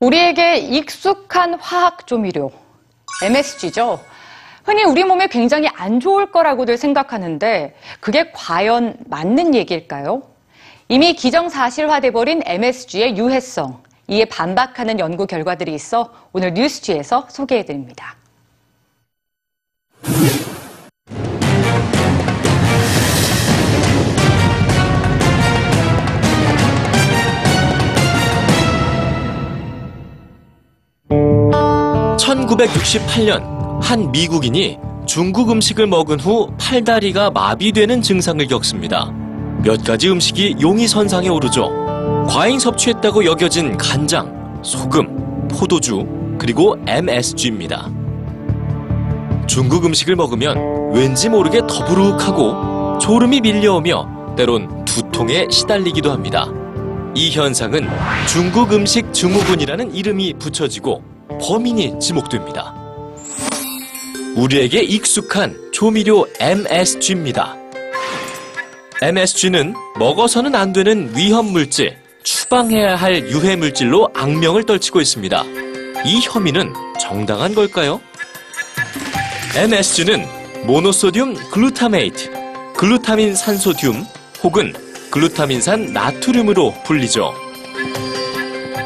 우리에게 익숙한 화학 조미료, MSG죠. 흔히 우리 몸에 굉장히 안 좋을 거라고들 생각하는데 그게 과연 맞는 얘기일까요? 이미 기정사실화돼 버린 MSG의 유해성, 이에 반박하는 연구 결과들이 있어 오늘 뉴스지에서 소개해 드립니다. (1968년) 한 미국인이 중국 음식을 먹은 후 팔다리가 마비되는 증상을 겪습니다. 몇 가지 음식이 용의선상에 오르죠. 과잉 섭취했다고 여겨진 간장, 소금, 포도주, 그리고 MSG입니다. 중국 음식을 먹으면 왠지 모르게 더부룩하고 졸음이 밀려오며 때론 두통에 시달리기도 합니다. 이 현상은 중국 음식 증후군이라는 이름이 붙여지고 범인이 지목됩니다. 우리에게 익숙한 조미료 MSG입니다. MSG는 먹어서는 안 되는 위험 물질, 추방해야 할 유해 물질로 악명을 떨치고 있습니다. 이 혐의는 정당한 걸까요? MSG는 monosodium glutamate, 글루타민산 소듐 혹은 글루타민산 나트륨으로 불리죠.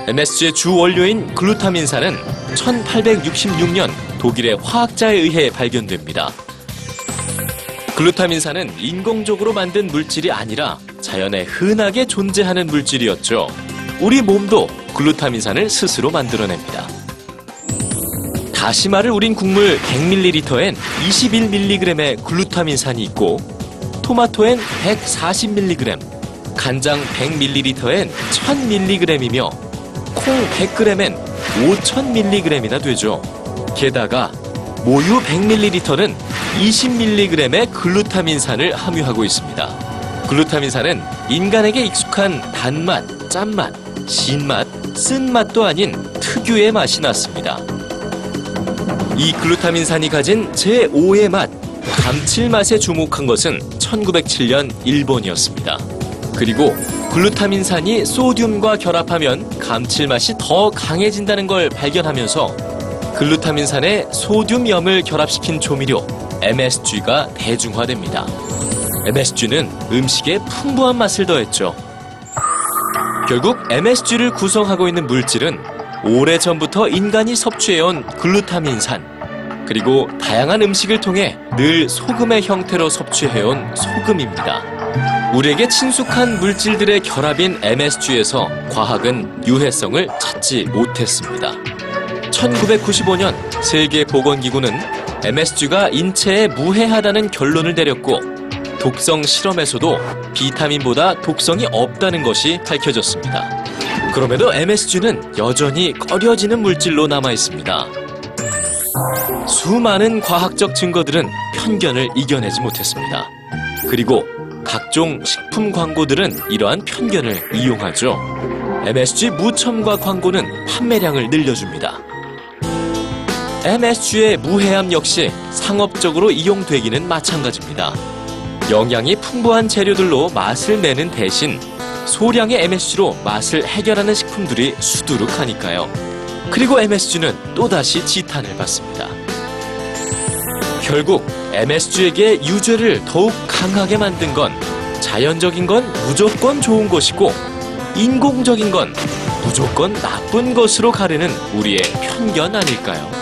MSG의 주 원료인 글루타민산은 1866년 독일의 화학자에 의해 발견됩니다. 글루타민산은 인공적으로 만든 물질이 아니라 자연에 흔하게 존재하는 물질이었죠. 우리 몸도 글루타민산을 스스로 만들어냅니다. 다시마를 우린 국물 100ml엔 21mg의 글루타민산이 있고 토마토엔 140mg, 간장 100ml엔 1000mg이며 콩 100g엔 5000mg이나 되죠. 게다가 모유 100ml는 20mg의 글루타민산을 함유하고 있습니다. 글루타민산은 인간에게 익숙한 단맛, 짠맛, 신맛, 쓴맛도 아닌 특유의 맛이 났습니다. 이 글루타민산이 가진 제5의 맛, 감칠맛에 주목한 것은 1907년 일본이었습니다. 그리고 글루타민산이 소듐과 결합하면 감칠맛이 더 강해진다는 걸 발견하면서 글루타민산에 소듐염을 결합시킨 조미료 MSG가 대중화됩니다. MSG는 음식에 풍부한 맛을 더했죠. 결국 MSG를 구성하고 있는 물질은 오래전부터 인간이 섭취해온 글루타민산, 그리고 다양한 음식을 통해 늘 소금의 형태로 섭취해온 소금입니다. 우리에게 친숙한 물질들의 결합인 MSG에서 과학은 유해성을 찾지 못했습니다. 1995년 세계보건기구는 MSG가 인체에 무해하다는 결론을 내렸고 독성 실험에서도 비타민보다 독성이 없다는 것이 밝혀졌습니다. 그럼에도 MSG는 여전히 꺼려지는 물질로 남아 있습니다. 수많은 과학적 증거들은 편견을 이겨내지 못했습니다. 그리고 각종 식품 광고들은 이러한 편견을 이용하죠. MSG 무첨가 광고는 판매량을 늘려줍니다. MSG의 무해함 역시 상업적으로 이용되기는 마찬가지입니다. 영양이 풍부한 재료들로 맛을 내는 대신 소량의 MSG로 맛을 해결하는 식품들이 수두룩하니까요. 그리고 MSG는 또다시 지탄을 받습니다. 결국 MSG에게 유죄를 더욱 강하게 만든 건 자연적인 건 무조건 좋은 것이고 인공적인 건 무조건 나쁜 것으로 가르는 우리의 편견 아닐까요?